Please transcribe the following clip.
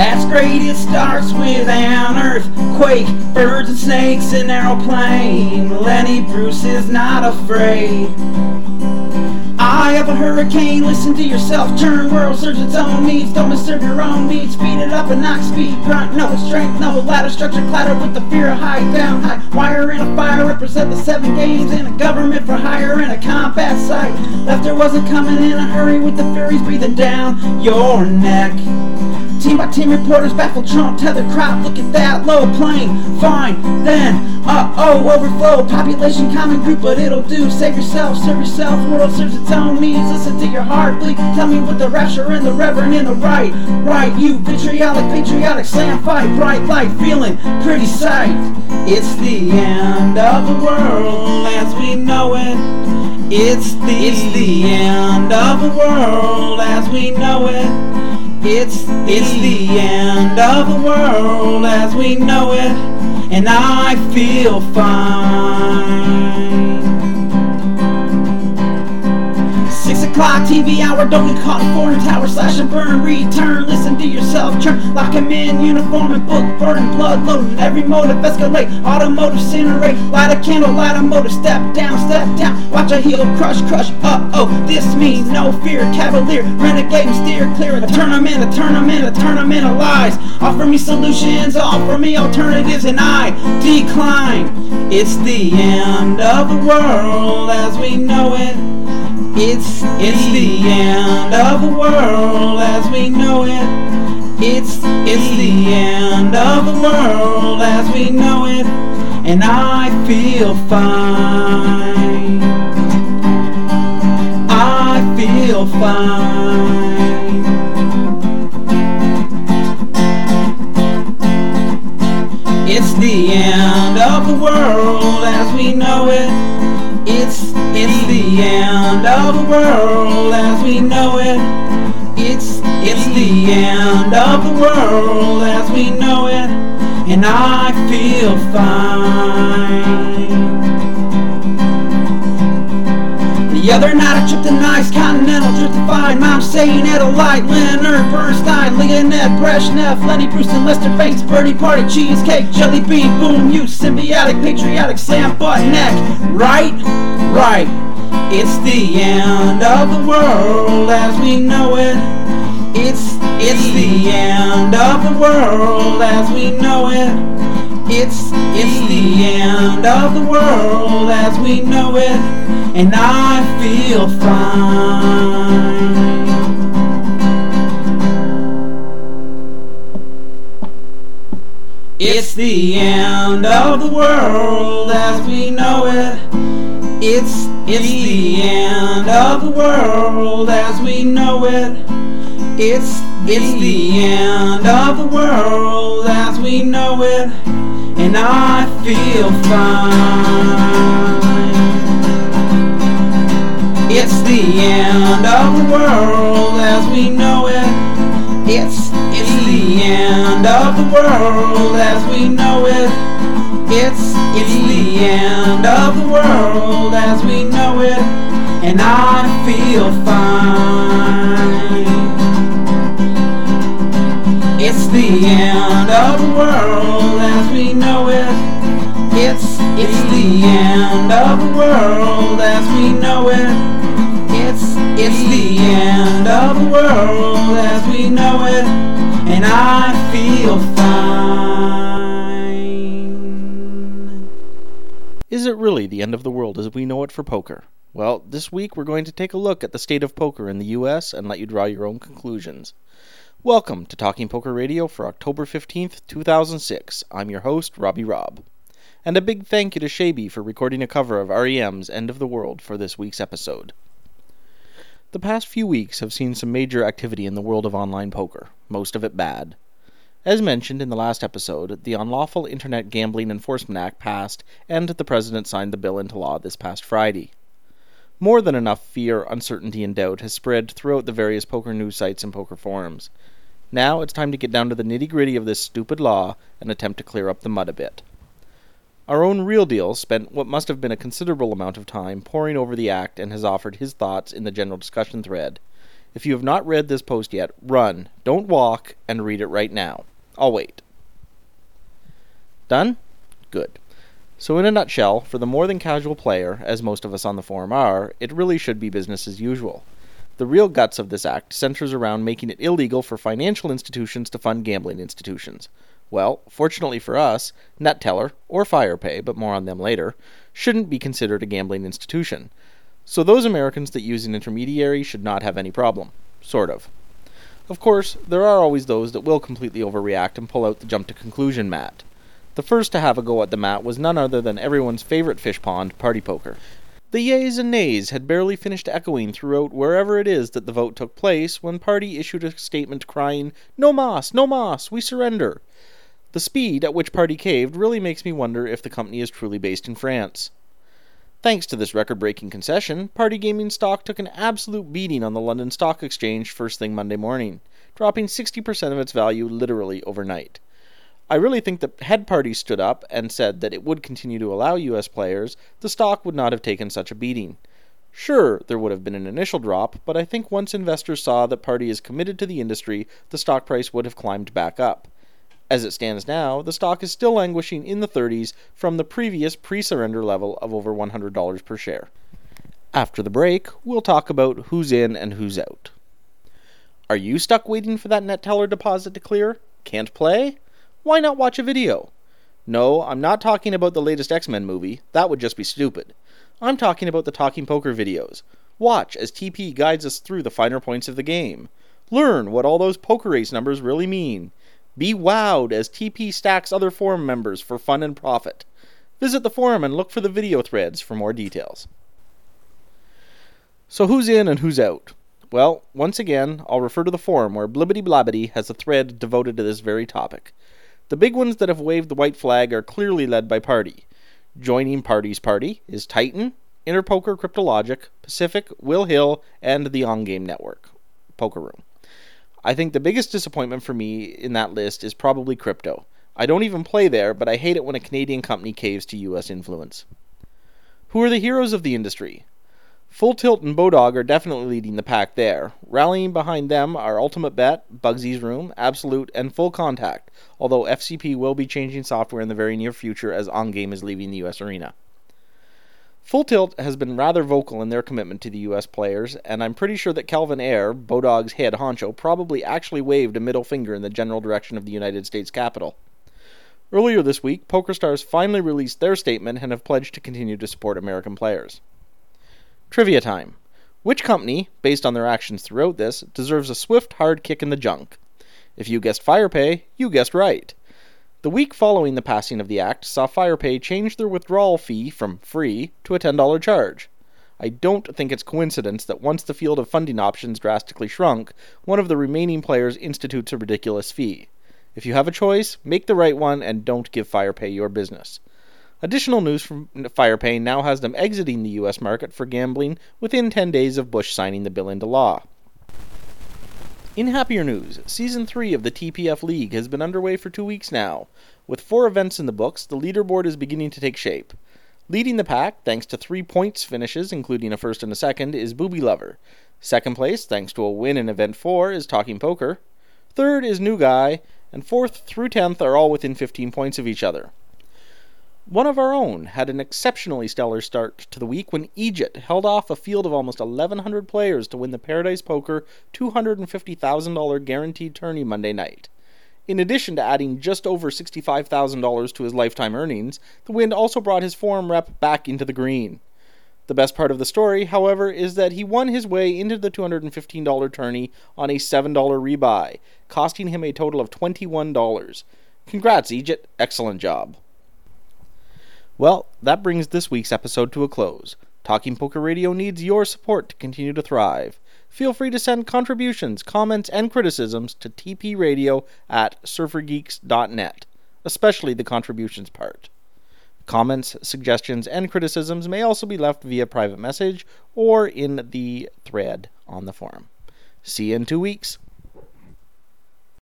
That's great, it starts with an earthquake, birds and snakes, an aeroplane. Lenny Bruce is not afraid. I have a hurricane, listen to yourself, turn world, search its own needs, don't disturb your own beats, speed it up and knock speed, grunt, no strength, no ladder, structure, clatter with the fear of high, down high, wire in a fire, represent the seven games in a government for hire in a combat site. Laughter wasn't coming in a hurry with the furies breathing down your neck. Team by team reporters baffle Trump, tether crop, look at that low plane. Fine, then, uh oh, overflow, population common group, but it'll do. Save yourself, serve yourself, world serves its own needs. Listen to your heart bleed. Tell me what the rapture and the reverend in the right, right. You vitriolic, patriotic, slam fight, bright light, feeling pretty sight. It's the end of the world as we know it. It's the, it's the end of the world as we know it. It's it's the end of the world as we know it, and I feel fine. O'clock TV hour, don't get caught in foreign tower, slash and burn, return, listen to yourself, churn, lock him in, uniform and book, burning, blood loading, every motive escalate, automotive incinerate, light a candle, light a motor, step down, step down, watch a heel crush, crush, uh oh, this means no fear, cavalier, renegade and steer clear, a tournament, a tournament, a tournament of lies, offer me solutions, offer me alternatives, and I decline. It's the end of the world as we know it. It's it's the end of the world as we know it. It's it's the end of the world as we know it, and I feel fine. I feel fine. It's the end of the world as we know it. End of the world as we know it. It's it's the end of the world as we know it, and I feel fine. The other night I tripped a nice continental trip to find Mount St. Adelaide, Leonard Bernstein, Leonid Brezhnev, Lenny Bruce and Lester Bangs, Birdie Party, Cheesecake, Jelly Bean, Boom, you symbiotic, patriotic, slam butt neck, right? Right. It's the end of the world as we know it. It's it's the end of the world as we know it. It's it's the end of the world as we know it, and I feel fine. It's the end of the world as we know it. It's it's the end of the world as we know it. It's it's the end of the world as we know it, and I feel fine. It's the end of the world as we know it. It's it's the end of the world as we know it. It's it's the end of the world as we know it, and I feel fine. It's the end of the world as we know it. It's it's the end of the world as we know it. It's it's the end of the world as we know it, and I Is it really the end of the world as we know it for poker? Well, this week we're going to take a look at the state of poker in the US and let you draw your own conclusions. Welcome to Talking Poker Radio for October 15th, 2006. I'm your host, Robbie Robb. And a big thank you to Shaby for recording a cover of REM's End of the World for this week's episode. The past few weeks have seen some major activity in the world of online poker, most of it bad. As mentioned in the last episode, the Unlawful Internet Gambling Enforcement Act passed, and the President signed the bill into law this past Friday. More than enough fear, uncertainty, and doubt has spread throughout the various poker news sites and poker forums. Now it's time to get down to the nitty gritty of this stupid law and attempt to clear up the mud a bit. Our own Real Deal spent what must have been a considerable amount of time poring over the act and has offered his thoughts in the general discussion thread. If you have not read this post yet, run, don't walk, and read it right now. I'll wait. Done? Good. So, in a nutshell, for the more than casual player, as most of us on the forum are, it really should be business as usual. The real guts of this act centers around making it illegal for financial institutions to fund gambling institutions. Well, fortunately for us, Neteller, or FirePay, but more on them later, shouldn't be considered a gambling institution. So those Americans that use an intermediary should not have any problem. Sort of. Of course, there are always those that will completely overreact and pull out the jump to conclusion mat. The first to have a go at the mat was none other than everyone's favorite fish pond, Party Poker. The yeas and nays had barely finished echoing throughout wherever it is that the vote took place when Party issued a statement crying, No mas, no mas, we surrender. The speed at which Party caved really makes me wonder if the company is truly based in France. Thanks to this record breaking concession, Party Gaming stock took an absolute beating on the London Stock Exchange first thing Monday morning, dropping 60% of its value literally overnight. I really think that had Party stood up and said that it would continue to allow US players, the stock would not have taken such a beating. Sure, there would have been an initial drop, but I think once investors saw that Party is committed to the industry, the stock price would have climbed back up. As it stands now, the stock is still languishing in the 30s from the previous pre surrender level of over $100 per share. After the break, we'll talk about who's in and who's out. Are you stuck waiting for that Neteller deposit to clear? Can't play? Why not watch a video? No, I'm not talking about the latest X Men movie. That would just be stupid. I'm talking about the Talking Poker videos. Watch as TP guides us through the finer points of the game. Learn what all those poker ace numbers really mean. Be wowed as TP stacks other forum members for fun and profit. Visit the forum and look for the video threads for more details. So, who's in and who's out? Well, once again, I'll refer to the forum where Blibbity Blabbity has a thread devoted to this very topic. The big ones that have waved the white flag are clearly led by party. Joining Party's party is Titan, Interpoker Cryptologic, Pacific, Will Hill, and the OnGame Network, Poker Room. I think the biggest disappointment for me in that list is probably crypto. I don't even play there, but I hate it when a Canadian company caves to US influence. Who are the heroes of the industry? Full Tilt and Bodog are definitely leading the pack there. Rallying behind them are Ultimate Bet, Bugsy's Room, Absolute, and Full Contact, although FCP will be changing software in the very near future as OnGame is leaving the US arena. Full Tilt has been rather vocal in their commitment to the US players, and I'm pretty sure that Calvin Ayre, Bodog's head honcho, probably actually waved a middle finger in the general direction of the United States Capitol. Earlier this week, PokerStars finally released their statement and have pledged to continue to support American players. Trivia time. Which company, based on their actions throughout this, deserves a swift, hard kick in the junk? If you guessed FirePay, you guessed right. The week following the passing of the act saw FirePay change their withdrawal fee from free to a $10 charge. I don't think it's coincidence that once the field of funding options drastically shrunk, one of the remaining players institutes a ridiculous fee. If you have a choice, make the right one and don't give FirePay your business. Additional news from FirePay now has them exiting the U.S. market for gambling within 10 days of Bush signing the bill into law. In happier news, Season 3 of the TPF League has been underway for two weeks now. With four events in the books, the leaderboard is beginning to take shape. Leading the pack, thanks to three points finishes, including a first and a second, is Booby Lover. Second place, thanks to a win in Event 4, is Talking Poker. Third is New Guy, and fourth through tenth are all within 15 points of each other. One of our own had an exceptionally stellar start to the week when Egypt held off a field of almost 1,100 players to win the Paradise Poker $250,000 guaranteed tourney Monday night. In addition to adding just over $65,000 to his lifetime earnings, the win also brought his forum rep back into the green. The best part of the story, however, is that he won his way into the $215 tourney on a $7 rebuy, costing him a total of $21. Congrats, Egypt. Excellent job. Well, that brings this week's episode to a close. Talking Poker Radio needs your support to continue to thrive. Feel free to send contributions, comments, and criticisms to tpradio at surfergeeks.net, especially the contributions part. Comments, suggestions, and criticisms may also be left via private message or in the thread on the forum. See you in two weeks.